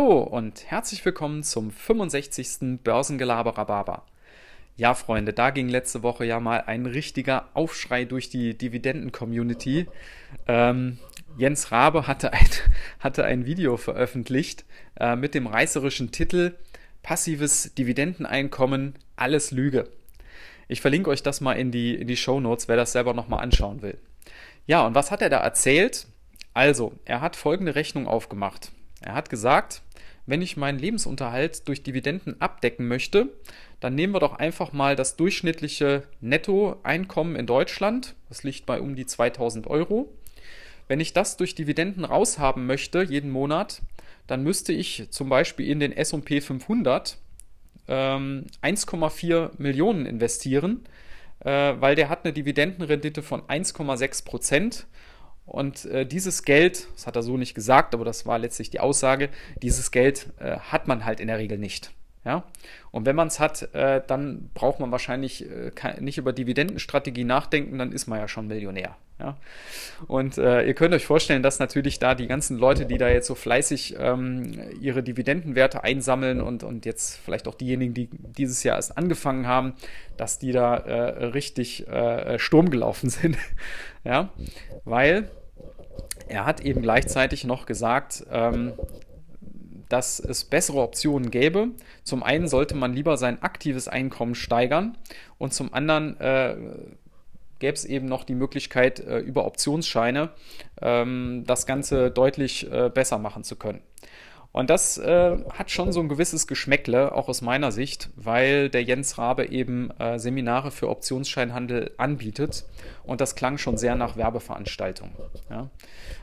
Hallo und herzlich willkommen zum 65. Börsengelaber Rhabarber. Ja, Freunde, da ging letzte Woche ja mal ein richtiger Aufschrei durch die Dividenden-Community. Ähm, Jens Rabe hatte ein, hatte ein Video veröffentlicht äh, mit dem reißerischen Titel Passives Dividendeneinkommen, alles Lüge. Ich verlinke euch das mal in die, in die Show Notes, wer das selber nochmal anschauen will. Ja, und was hat er da erzählt? Also, er hat folgende Rechnung aufgemacht. Er hat gesagt, wenn ich meinen Lebensunterhalt durch Dividenden abdecken möchte, dann nehmen wir doch einfach mal das durchschnittliche Nettoeinkommen in Deutschland. Das liegt bei um die 2000 Euro. Wenn ich das durch Dividenden raushaben möchte, jeden Monat, dann müsste ich zum Beispiel in den SP 500 ähm, 1,4 Millionen investieren, äh, weil der hat eine Dividendenrendite von 1,6 Prozent und äh, dieses Geld, das hat er so nicht gesagt, aber das war letztlich die Aussage, dieses Geld äh, hat man halt in der Regel nicht. Ja? Und wenn man es hat, äh, dann braucht man wahrscheinlich äh, nicht über Dividendenstrategie nachdenken, dann ist man ja schon Millionär. Ja? Und äh, ihr könnt euch vorstellen, dass natürlich da die ganzen Leute, die da jetzt so fleißig ähm, ihre Dividendenwerte einsammeln und, und jetzt vielleicht auch diejenigen, die dieses Jahr erst angefangen haben, dass die da äh, richtig äh, Sturm gelaufen sind. ja? Weil er hat eben gleichzeitig noch gesagt, ähm, dass es bessere Optionen gäbe. Zum einen sollte man lieber sein aktives Einkommen steigern und zum anderen äh, gäbe es eben noch die Möglichkeit, äh, über Optionsscheine ähm, das Ganze deutlich äh, besser machen zu können. Und das äh, hat schon so ein gewisses Geschmäckle, auch aus meiner Sicht, weil der Jens Rabe eben äh, Seminare für Optionsscheinhandel anbietet. Und das klang schon sehr nach Werbeveranstaltung. Ja.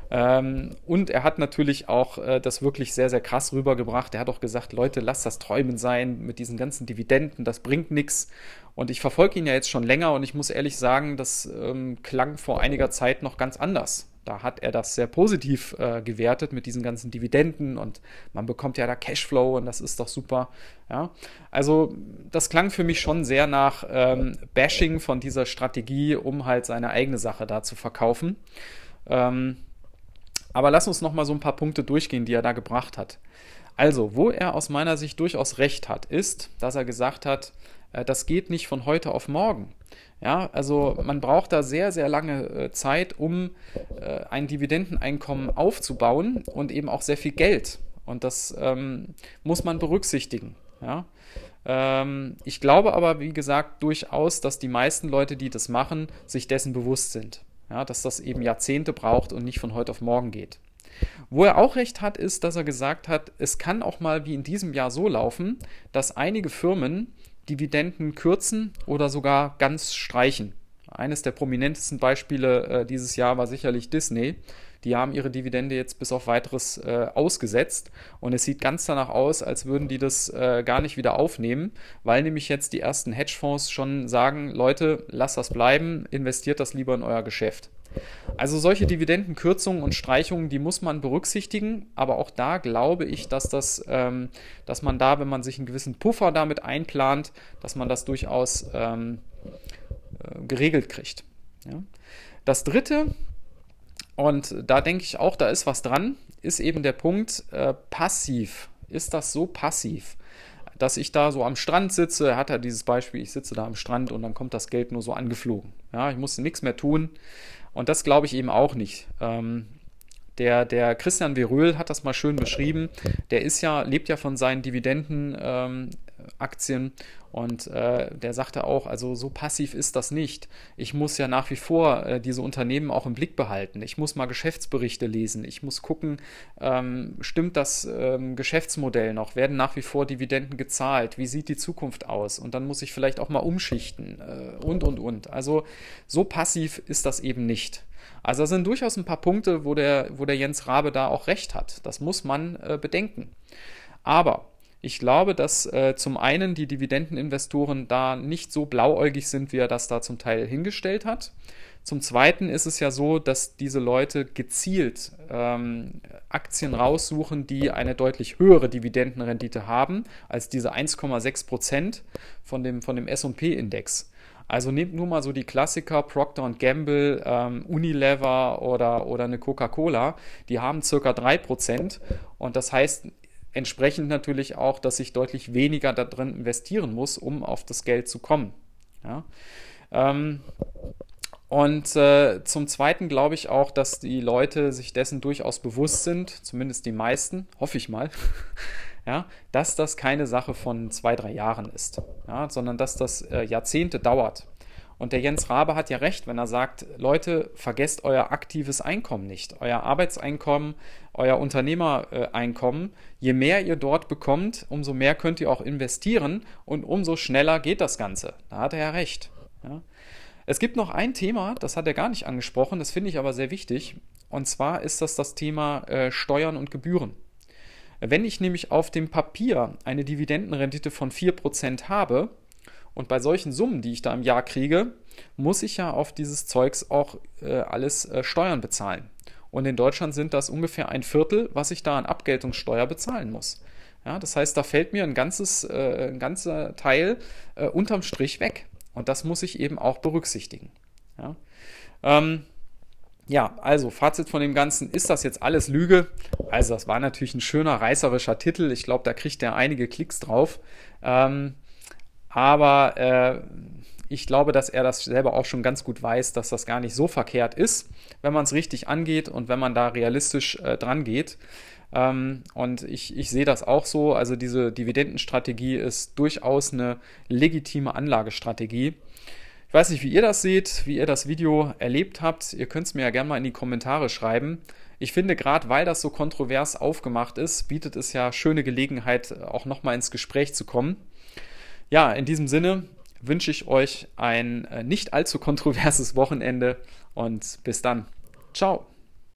Ähm, und er hat natürlich auch äh, das wirklich sehr, sehr krass rübergebracht. Er hat auch gesagt, Leute, lasst das Träumen sein mit diesen ganzen Dividenden, das bringt nichts. Und ich verfolge ihn ja jetzt schon länger und ich muss ehrlich sagen, das ähm, klang vor einiger Zeit noch ganz anders. Da hat er das sehr positiv äh, gewertet mit diesen ganzen Dividenden und man bekommt ja da Cashflow und das ist doch super. Ja? Also das klang für mich schon sehr nach ähm, Bashing von dieser Strategie, um halt seine eigene Sache da zu verkaufen. Ähm, aber lass uns noch mal so ein paar Punkte durchgehen, die er da gebracht hat. Also, wo er aus meiner Sicht durchaus recht hat, ist, dass er gesagt hat, äh, das geht nicht von heute auf morgen. Ja, also man braucht da sehr, sehr lange äh, Zeit, um äh, ein Dividendeneinkommen aufzubauen und eben auch sehr viel Geld. Und das ähm, muss man berücksichtigen. Ja. Ähm, ich glaube aber, wie gesagt, durchaus, dass die meisten Leute, die das machen, sich dessen bewusst sind. Ja, dass das eben Jahrzehnte braucht und nicht von heute auf morgen geht. Wo er auch recht hat, ist, dass er gesagt hat, es kann auch mal wie in diesem Jahr so laufen, dass einige Firmen Dividenden kürzen oder sogar ganz streichen. Eines der prominentesten Beispiele äh, dieses Jahr war sicherlich Disney. Die haben ihre Dividende jetzt bis auf weiteres äh, ausgesetzt und es sieht ganz danach aus, als würden die das äh, gar nicht wieder aufnehmen, weil nämlich jetzt die ersten Hedgefonds schon sagen, Leute, lasst das bleiben, investiert das lieber in euer Geschäft. Also solche Dividendenkürzungen und Streichungen, die muss man berücksichtigen, aber auch da glaube ich, dass das, ähm, dass man da, wenn man sich einen gewissen Puffer damit einplant, dass man das durchaus ähm, äh, geregelt kriegt. Ja. Das dritte, und da denke ich auch, da ist was dran, ist eben der Punkt äh, passiv. Ist das so passiv? Dass ich da so am Strand sitze, er hat ja dieses Beispiel, ich sitze da am Strand und dann kommt das Geld nur so angeflogen. Ja, ich musste nichts mehr tun. Und das glaube ich eben auch nicht. Ähm, der, der Christian Veröhl hat das mal schön beschrieben. Der ist ja, lebt ja von seinen Dividendenaktien ähm, und äh, der sagte auch, also so passiv ist das nicht. Ich muss ja nach wie vor äh, diese Unternehmen auch im Blick behalten. Ich muss mal Geschäftsberichte lesen. Ich muss gucken, ähm, stimmt das ähm, Geschäftsmodell noch? Werden nach wie vor Dividenden gezahlt? Wie sieht die Zukunft aus? Und dann muss ich vielleicht auch mal umschichten äh, und, und, und. Also so passiv ist das eben nicht. Also da sind durchaus ein paar Punkte, wo der, wo der Jens Rabe da auch recht hat. Das muss man äh, bedenken. Aber ich glaube, dass äh, zum einen die Dividendeninvestoren da nicht so blauäugig sind, wie er das da zum Teil hingestellt hat. Zum Zweiten ist es ja so, dass diese Leute gezielt ähm, Aktien raussuchen, die eine deutlich höhere Dividendenrendite haben als diese 1,6 Prozent von dem, von dem SP-Index. Also nehmt nur mal so die Klassiker Procter Gamble, ähm, Unilever oder, oder eine Coca-Cola, die haben circa 3% und das heißt, entsprechend natürlich auch, dass ich deutlich weniger da drin investieren muss, um auf das Geld zu kommen. Ja? Ähm, und äh, zum Zweiten glaube ich auch, dass die Leute sich dessen durchaus bewusst sind, zumindest die meisten, hoffe ich mal, ja, dass das keine Sache von zwei, drei Jahren ist, ja, sondern dass das äh, Jahrzehnte dauert. Und der Jens Rabe hat ja recht, wenn er sagt, Leute, vergesst euer aktives Einkommen nicht, euer Arbeitseinkommen, euer Unternehmereinkommen. Je mehr ihr dort bekommt, umso mehr könnt ihr auch investieren und umso schneller geht das Ganze. Da hat er ja recht. Ja. Es gibt noch ein Thema, das hat er gar nicht angesprochen, das finde ich aber sehr wichtig. Und zwar ist das das Thema äh, Steuern und Gebühren. Wenn ich nämlich auf dem Papier eine Dividendenrendite von 4% habe, und bei solchen Summen, die ich da im Jahr kriege, muss ich ja auf dieses Zeugs auch äh, alles äh, Steuern bezahlen. Und in Deutschland sind das ungefähr ein Viertel, was ich da an Abgeltungssteuer bezahlen muss. Ja, das heißt, da fällt mir ein ganzes, äh, ein ganzer Teil äh, unterm Strich weg. Und das muss ich eben auch berücksichtigen. Ja, ähm, ja, also Fazit von dem Ganzen, ist das jetzt alles Lüge? Also das war natürlich ein schöner reißerischer Titel. Ich glaube, da kriegt er einige Klicks drauf. Ähm, aber äh, ich glaube, dass er das selber auch schon ganz gut weiß, dass das gar nicht so verkehrt ist, wenn man es richtig angeht und wenn man da realistisch äh, dran geht. Ähm, und ich, ich sehe das auch so. Also diese Dividendenstrategie ist durchaus eine legitime Anlagestrategie. Ich weiß nicht, wie ihr das seht, wie ihr das Video erlebt habt. Ihr könnt es mir ja gerne mal in die Kommentare schreiben. Ich finde, gerade weil das so kontrovers aufgemacht ist, bietet es ja schöne Gelegenheit, auch nochmal ins Gespräch zu kommen. Ja, in diesem Sinne wünsche ich euch ein äh, nicht allzu kontroverses Wochenende und bis dann. Ciao.